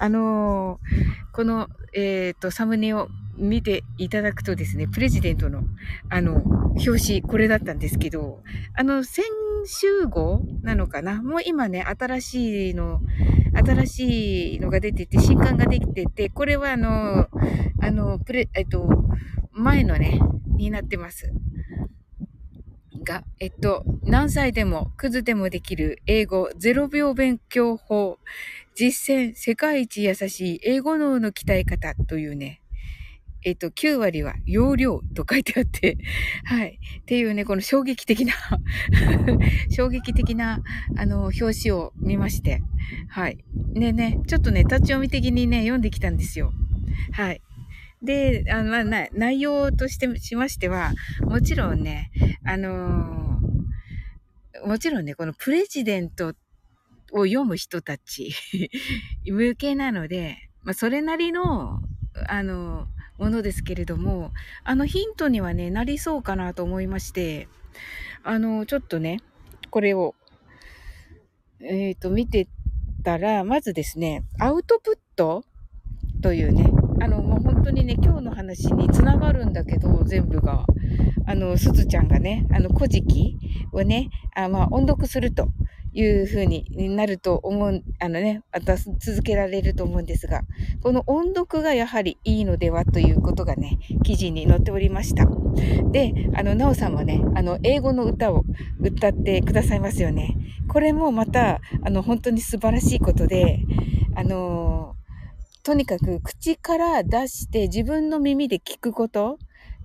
あのー、この、えっ、ー、と、サムネを見ていただくとですね、プレジデントの、あの、表紙、これだったんですけど、あの、先週号なのかな？もう今ね、新しいの、新しいのが出てて、新刊ができてて、これはあの、あの、プレ、えっと、前のね、になってます。が、えっと、何歳でも、クズでもできる英語0秒勉強法、実践世界一優しい英語脳の鍛え方というね、えっと、9割は容量と書いてあって、はい。っていうね、この衝撃的な 衝撃的な、あの、表紙を見まして、はい。ねね、ちょっとね、立ち読み的にね、読んできたんですよ。はい。で、あの、まあ、内容としてしましては、もちろんね、あのー、もちろんね、このプレジデントってを読む人たち 向けなので、まあ、それなりの、あのものですけれども、あのヒントにはね、なりそうかなと思いまして、あの、ちょっとね、これを、えっ、ー、と、見てたら、まずですね、アウトプットというね、あの、もう本当にね、今日の話につながるんだけど、全部が。あの、すずちゃんがね、あの、古事記をね、あまあ、音読すると。いう風になると思う、あのね、また続けられると思うんですが、この音読がやはりいいのではということがね、記事に載っておりました。で、あの、なおさんはね、あの、英語の歌を歌ってくださいますよね。これもまた、あの、本当に素晴らしいことで、あの、とにかく口から出して自分の耳で聞くこと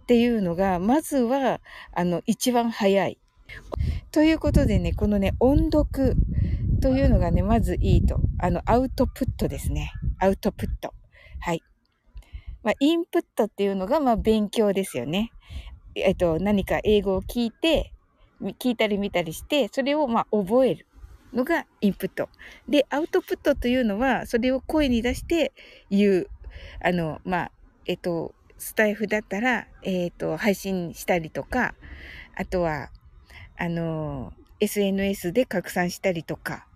っていうのが、まずは、あの、一番早い。ということでね、このね、音読というのがね、まずいいと。あの、アウトプットですね。アウトプット。はい。まあ、インプットっていうのが、まあ、勉強ですよね。えっと、何か英語を聞いて、聞いたり見たりして、それを、まあ、覚えるのがインプット。で、アウトプットというのは、それを声に出して言う。あの、まあ、えっと、スタイフだったら、えっと、配信したりとか、あとは、あの、SNS で拡散したりとか、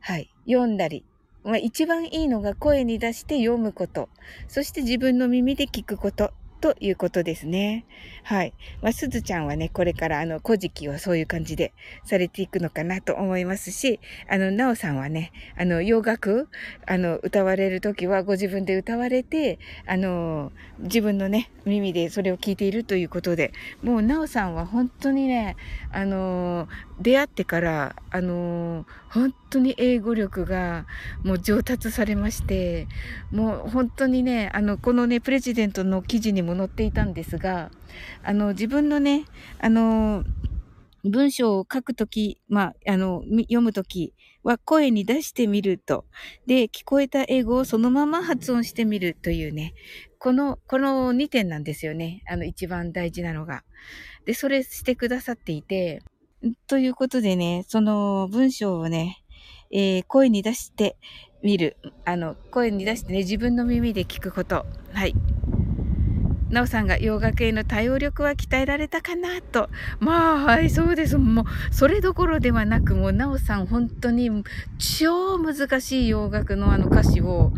はい、読んだり。まあ、一番いいのが声に出して読むこと。そして自分の耳で聞くことということですね。はい。まあ、すずちゃんはね、これからあの、古事記をそういう感じでされていくのかなと思いますし、あの、なおさんはね、あの、洋楽、あの、歌われるときはご自分で歌われて、あの、自分のね、耳でそれを聞いているということで、もうなおさんは本当にね、あの、出会ってから、あの、本当に英語力がもう上達されまして、もう本当にね、あの、このね、プレジデントの記事にも載っていたんですが、あの、自分のね、あの、文章を書くとき、まあ、あの、読むときは声に出してみると。で、聞こえた英語をそのまま発音してみるというね。この、この2点なんですよね。あの、一番大事なのが。で、それしてくださっていて、ということでね、その文章をね、えー、声に出してみる。あの、声に出してね、自分の耳で聞くこと。はい。なおさんが洋楽への対応力は鍛えられたかなと。まあ、はい、そうです。もう、それどころではなく、もう、なおさん、本当に、超難しい洋楽のあの歌詞を、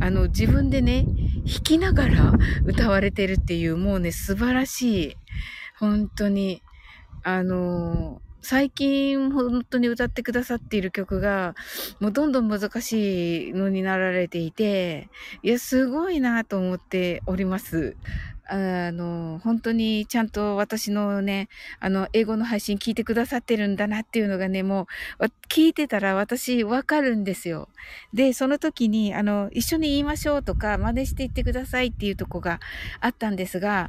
あの、自分でね、弾きながら歌われてるっていう、もうね、素晴らしい。本当に、あの最近本当に歌ってくださっている曲が、もうどんどん難しいのになられていて、いや、すごいなと思っております。あの、本当にちゃんと私のね、あの、英語の配信聞いてくださってるんだなっていうのがね、もう、聞いてたら私わかるんですよ。で、その時に、あの、一緒に言いましょうとか、真似して言ってくださいっていうとこがあったんですが、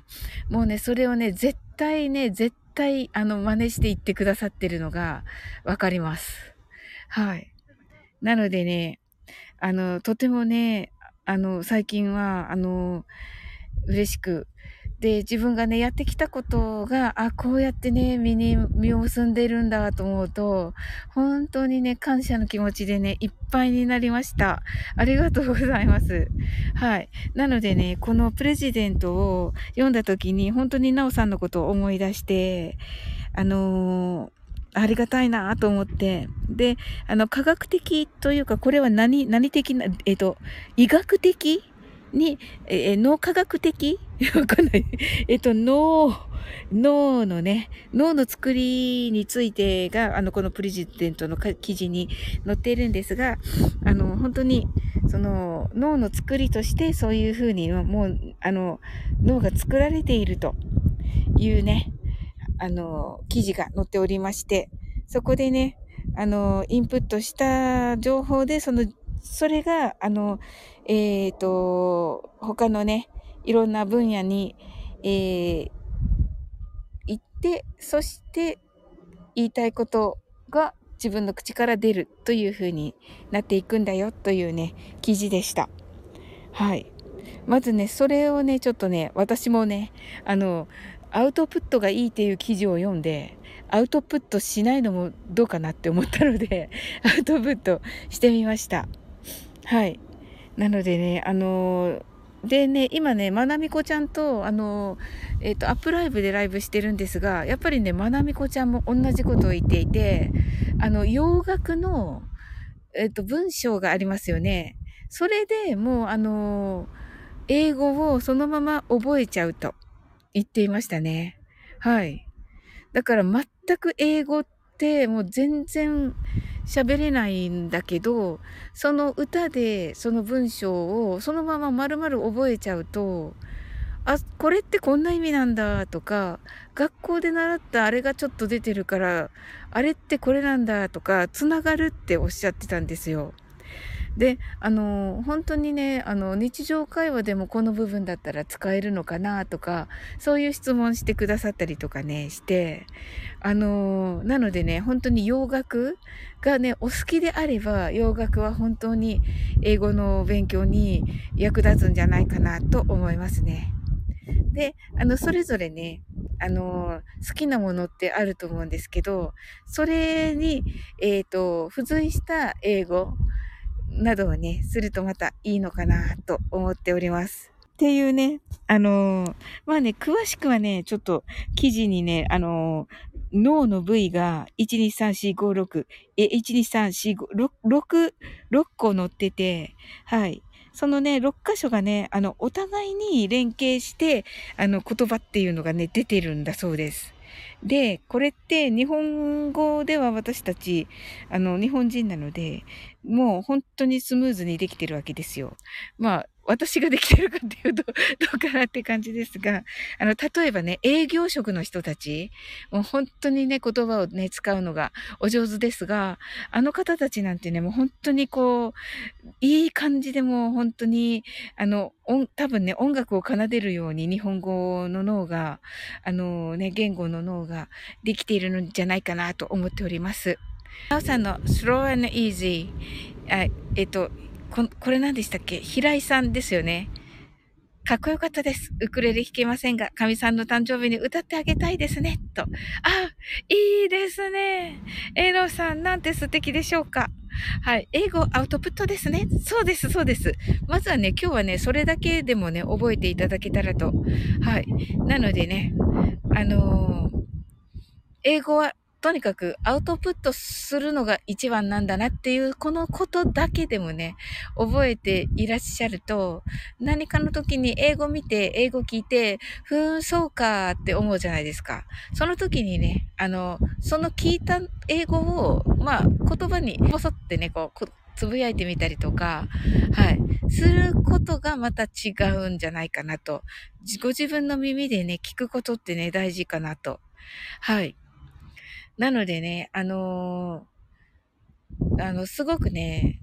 もうね、それをね、絶対ね、絶対対、あの、真似していってくださってるのがわかります。はい。なのでね、あの、とてもね、あの、最近は、あの、嬉しくで、自分がね、やってきたことが、あ、こうやってね、身に、身を結んでるんだと思うと、本当にね、感謝の気持ちでね、いっぱいになりました。ありがとうございます。はい。なのでね、このプレジデントを読んだ時に、本当になおさんのことを思い出して、あのーありがたいなと思って。で、あの、科学的というか、これは何、何的な、えっ、と、医学的に、え、脳科学的？わかんない。えっと、脳、脳のね、脳の作りについてが、あの、このプレジデントの記事に載っているんですが、あの、本当に、その、脳の作りとしてそういうふうに、もう、あの、脳が作られているというね、あの、記事が載っておりまして、そこでね、あの、インプットした情報で、その、それが、あの、えっ、ー、と、他のね、いろんな分野に、えー、行って、そして言いたいことが自分の口から出るという風になっていくんだよというね、記事でした。はい。まずね、それをね、ちょっとね、私もね、あの、アウトプットがいいっていう記事を読んで、アウトプットしないのもどうかなって思ったので、アウトプットしてみました。はい。なのでね、あのでね、今ね、まなみこちゃんと、あの、えっ、ー、と、アップライブでライブしてるんですが、やっぱりね、まなみこちゃんも同じことを言っていて、あの、洋楽の、えっ、ー、と、文章がありますよね。それでもう、あの、英語をそのまま覚えちゃうと言っていましたね。はい。だから全く英語ってもう全然喋れないんだけど、その歌でその文章をそのまま丸々覚えちゃうと、あ、これってこんな意味なんだとか、学校で習ったあれがちょっと出てるから、あれってこれなんだとか、つながるっておっしゃってたんですよ。で、あの、本当にね、あの、日常会話でもこの部分だったら使えるのかなとか、そういう質問してくださったりとかね、して、あの、なのでね、本当に洋楽がね、お好きであれば、洋楽は本当に英語の勉強に役立つんじゃないかなと思いますね。で、あの、それぞれね、あの、好きなものってあると思うんですけど、それに、えっ、ー、と、付随した英語、などをね、するとまたいいのかなと思っております。っていうね、あのー、まあね、詳しくはね、ちょっと記事にね、あのー、脳の部位が12345え、12345 6、6個載ってて、はい。そのね、6箇所がね、あの、お互いに連携して、あの、言葉っていうのがね、出てるんだそうです。で、これって日本語では私たち、あの、日本人なので、もう本当にスムーズにできてるわけですよ。まあ、私ができてるかっていうと、どうかなって感じですが、あの、例えばね、営業職の人たち、もう本当にね、言葉をね、使うのがお上手ですが、あの方たちなんてね、もう本当にこう、いい感じでも本当に、あの、多分ね、音楽を奏でるように日本語の脳が、あのね、言語の脳ができているのじゃないかなと思っております。なおさんの slow and easy、えっと、ここれ何でしたっけ？平井さんですよね。かっこよかったです。ウクレレ弾けませんが、神さんの誕生日に歌ってあげたいですね。と。あ、いいですね。エロさん、なんて素敵でしょうか？はい。英語アウトプットですね。そうです、そうです。まずはね、今日はね、それだけでもね、覚えていただけたらと。はい。なのでね、あのー、英語はとにかくアウトプットするのが一番なんだなっていう、このことだけでもね、覚えていらっしゃると、何かの時に英語見て、英語聞いて、ふーん、そうかって思うじゃないですか。その時にね、あの、その聞いた英語を、まあ、言葉にぼそってね、こう、つぶやいてみたりとか、はい、することがまた違うんじゃないかなと。ご自分の耳でね、聞くことってね、大事かなと。はい。なのでね、あのー、あの、すごくね、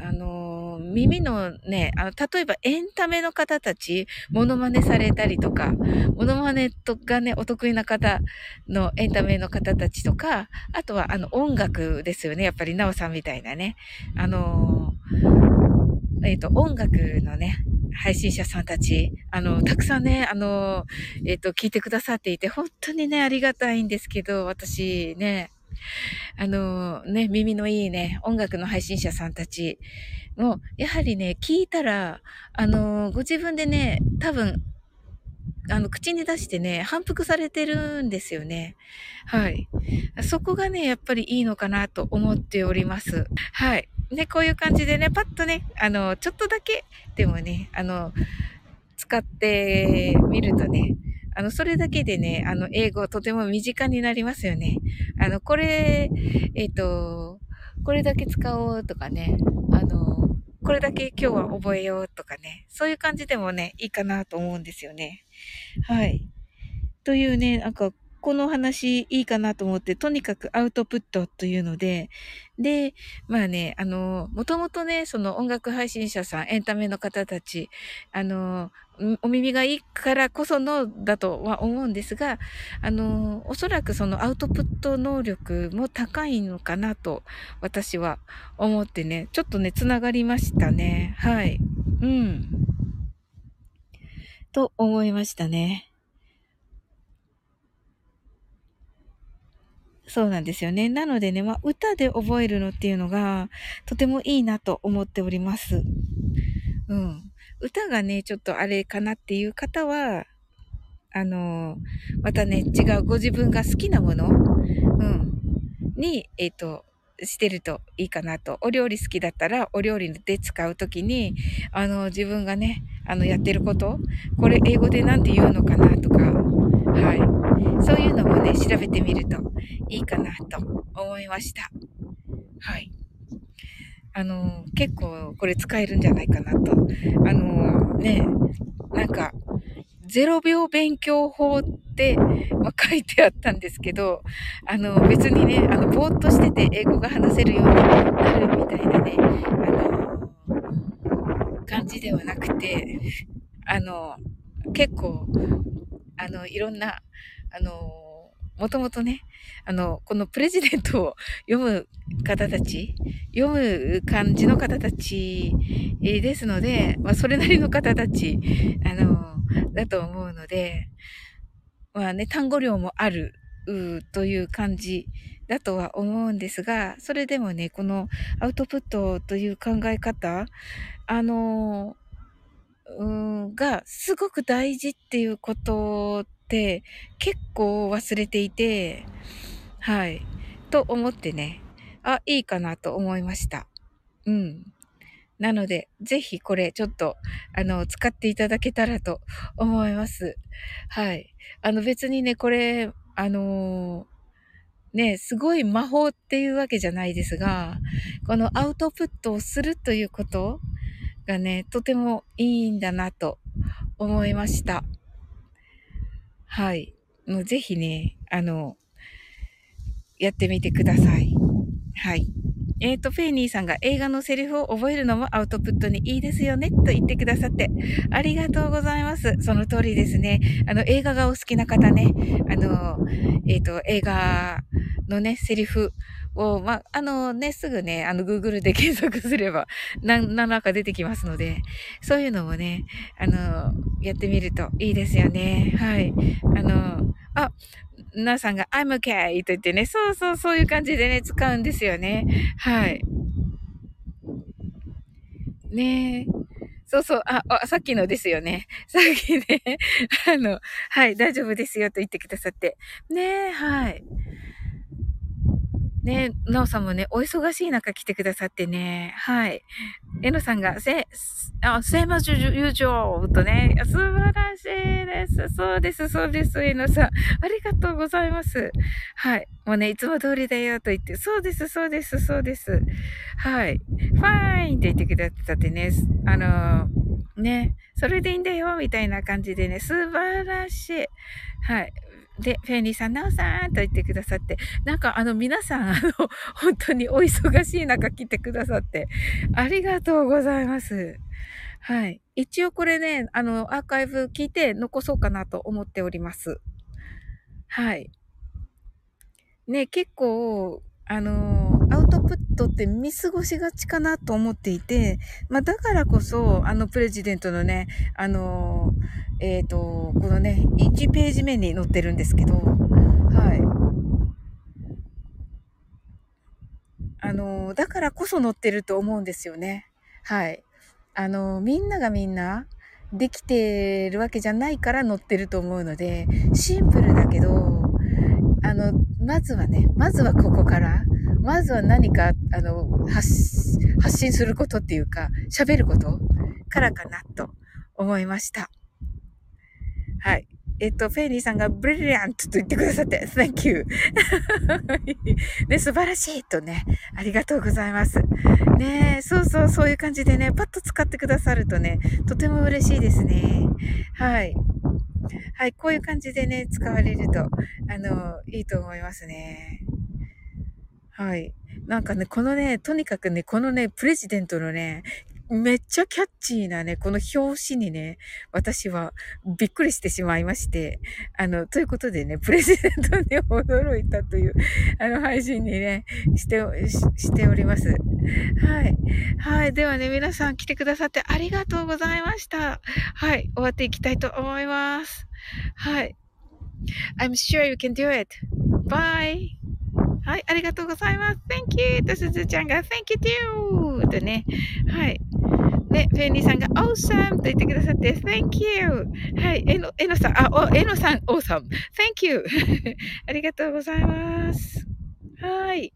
あのー、耳のね、あの、例えばエンタメの方たち、モノマネされたりとか、モノマネとかね、お得意な方のエンタメの方たちとか、あとはあの、音楽ですよね。やっぱりナオさんみたいなね。あのー、えっ、と、音楽のね、配信者さんたち、あの、たくさんね、あの、えっ、ー、と、聞いてくださっていて、本当にね、ありがたいんですけど、私ね、あの、ね、耳のいいね、音楽の配信者さんたちも、やはりね、聞いたら、あの、ご自分でね、多分、あの、口に出してね、反復されてるんですよね。はい。そこがね、やっぱりいいのかなと思っております。はい。ね、こういう感じでね、パッとね、あの、ちょっとだけでもね、あの、使ってみるとね、あの、それだけでね、あの、英語とても身近になりますよね。あの、これ、えっ、ー、と、これだけ使おうとかね、あの、これだけ今日は覚えようとかね、そういう感じでもね、いいかなと思うんですよね。はい。というね、なんか、この話いいかなと思って、とにかくアウトプットというので、で、まあね、あの、もともとね、その音楽配信者さん、エンタメの方たち、あの、お耳がいいからこそのだとは思うんですが、あの、おそらくそのアウトプット能力も高いのかなと私は思ってね、ちょっとね、つながりましたね。はい。うん。と思いましたね。そうなんですよね。なのでね、まあ、歌で覚えるのっていうのが、とてもいいなと思っております。うん。歌がね、ちょっとあれかなっていう方は、あの、またね、違うご自分が好きなもの、うん、に、えっ、ー、と、してるといいかなと。お料理好きだったら、お料理で使うときに、あの、自分がね、あの、やってること、これ英語で何て言うのかなとか、はい。そういうのもね、調べてみるといいかなと思いました。はい。あの、結構これ使えるんじゃないかなと。あの、ね、なんか、0秒勉強法って、まあ、書いてあったんですけど、あの、別にね、あの、ぼーっとしてて英語が話せるようになるみたいなね、あの、感じではなくて、あの、結構、あの、いろんな、あの、もともとね、あの、このプレジデントを 読む方たち、読む感じの方たちですので、まあ、それなりの方たち、あの、だと思うので、まあね、単語量もある、という感じだとは思うんですが、それでもね、このアウトプットという考え方、あの、うん、がすごく大事っていうことって結構忘れていて、はい。と思ってね、あ、いいかなと思いました。うん。なので、ぜひこれちょっと、あの、使っていただけたらと思います。はい。あの別にね、これ、あのね、すごい魔法っていうわけじゃないですが、このアウトプットをするということがね、とてもいいんだなと思いました。はい。もうぜひね、あの、やってみてください。はい。えっ、ー、と、フェイニーさんが映画のセリフを覚えるのもアウトプットにいいですよね、と言ってくださって、ありがとうございます。その通りですね。あの、映画がお好きな方ね、あの、えっ、ー、と、映画のね、セリフを、ま、あのね、すぐね、あの、Google で 検索すれば、何、何らか出てきますので、そういうのもね、あの、やってみるといいですよね。はい。あの、あ、なさんが I'm okay と言ってね、そうそうそういう感じでね、使うんですよね。はい。ねえ。そうそう、あ、あ、さっきのですよね。さっきね、あの、はい、大丈夫ですよと言ってくださって。ねえ、はい。ね、なおさんもね、お忙しい中来てくださってね、はい。えのさんが、せ、あ、セーマジュ友情とね、素晴らしいです。そうです、そうです、えのさん。ありがとうございます。はい。もうね、いつも通りだよと言って、そうです、そうです、そうです。はい。ファインって言ってくださってね、あのー、ね、それでいいんだよ、みたいな感じでね、素晴らしい。はい。で、フェンリーさん、ナオさんと言ってくださって、なんかあの皆さん、あの、本当にお忙しい中来てくださって、ありがとうございます。はい。一応これね、あの、アーカイブ聞いて残そうかなと思っております。はい。ね、結構、あの、ープットって見過ごしがちかなと思っていて、まあだからこそ、あのプレジデントのね、あの、えっ、ー、と、このね、1ページ目に載ってるんですけど、はい。あの、だからこそ載ってると思うんですよね。はい。あの、みんながみんな、できてるわけじゃないから載ってると思うので、シンプルだけど、あの、まずはね、まずはここから、まずは何か、あの、発、発信することっていうか、喋ることからかなと思いました。はい。えっと、フェイリーさんがブリリアントと言ってくださって、Thank you. ね、素晴らしいとね、ありがとうございます。ねそうそう、そういう感じでね、パッと使ってくださるとね、とても嬉しいですね。はい。はい、こういう感じでね、使われると、あの、いいと思いますね。はい。なんかね、このね、とにかくね、このね、プレジデントのね、めっちゃキャッチーなね、この表紙にね、私はびっくりしてしまいまして、あの、ということでね、プレゼントに驚いたという、あの、配信にね、して、しております。はい。はい。ではね、皆さん来てくださってありがとうございました。はい。終わっていきたいと思います。はい。I'm sure you can do it. Bye! はい、ありがとうございます。Thank you! とすずちゃんが Thank you too! とね、はい。ね、フェンリーさんが Awesome! と言ってくださって Thank you! はい、えの、えのさん、あ、お、えのさん Awesome! Thank you! ありがとうございます。はい。